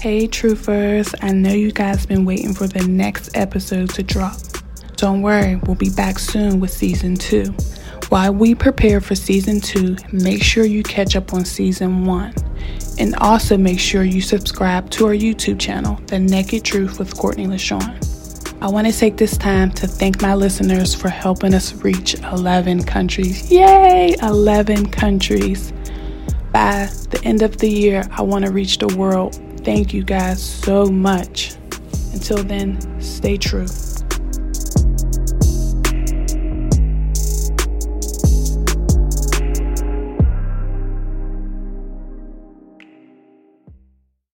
Hey, truthers, I know you guys been waiting for the next episode to drop. Don't worry, we'll be back soon with season two. While we prepare for season two, make sure you catch up on season one. And also make sure you subscribe to our YouTube channel, The Naked Truth with Courtney LaShawn. I want to take this time to thank my listeners for helping us reach 11 countries. Yay! 11 countries. By the end of the year, I want to reach the world. Thank you guys so much. Until then, stay true.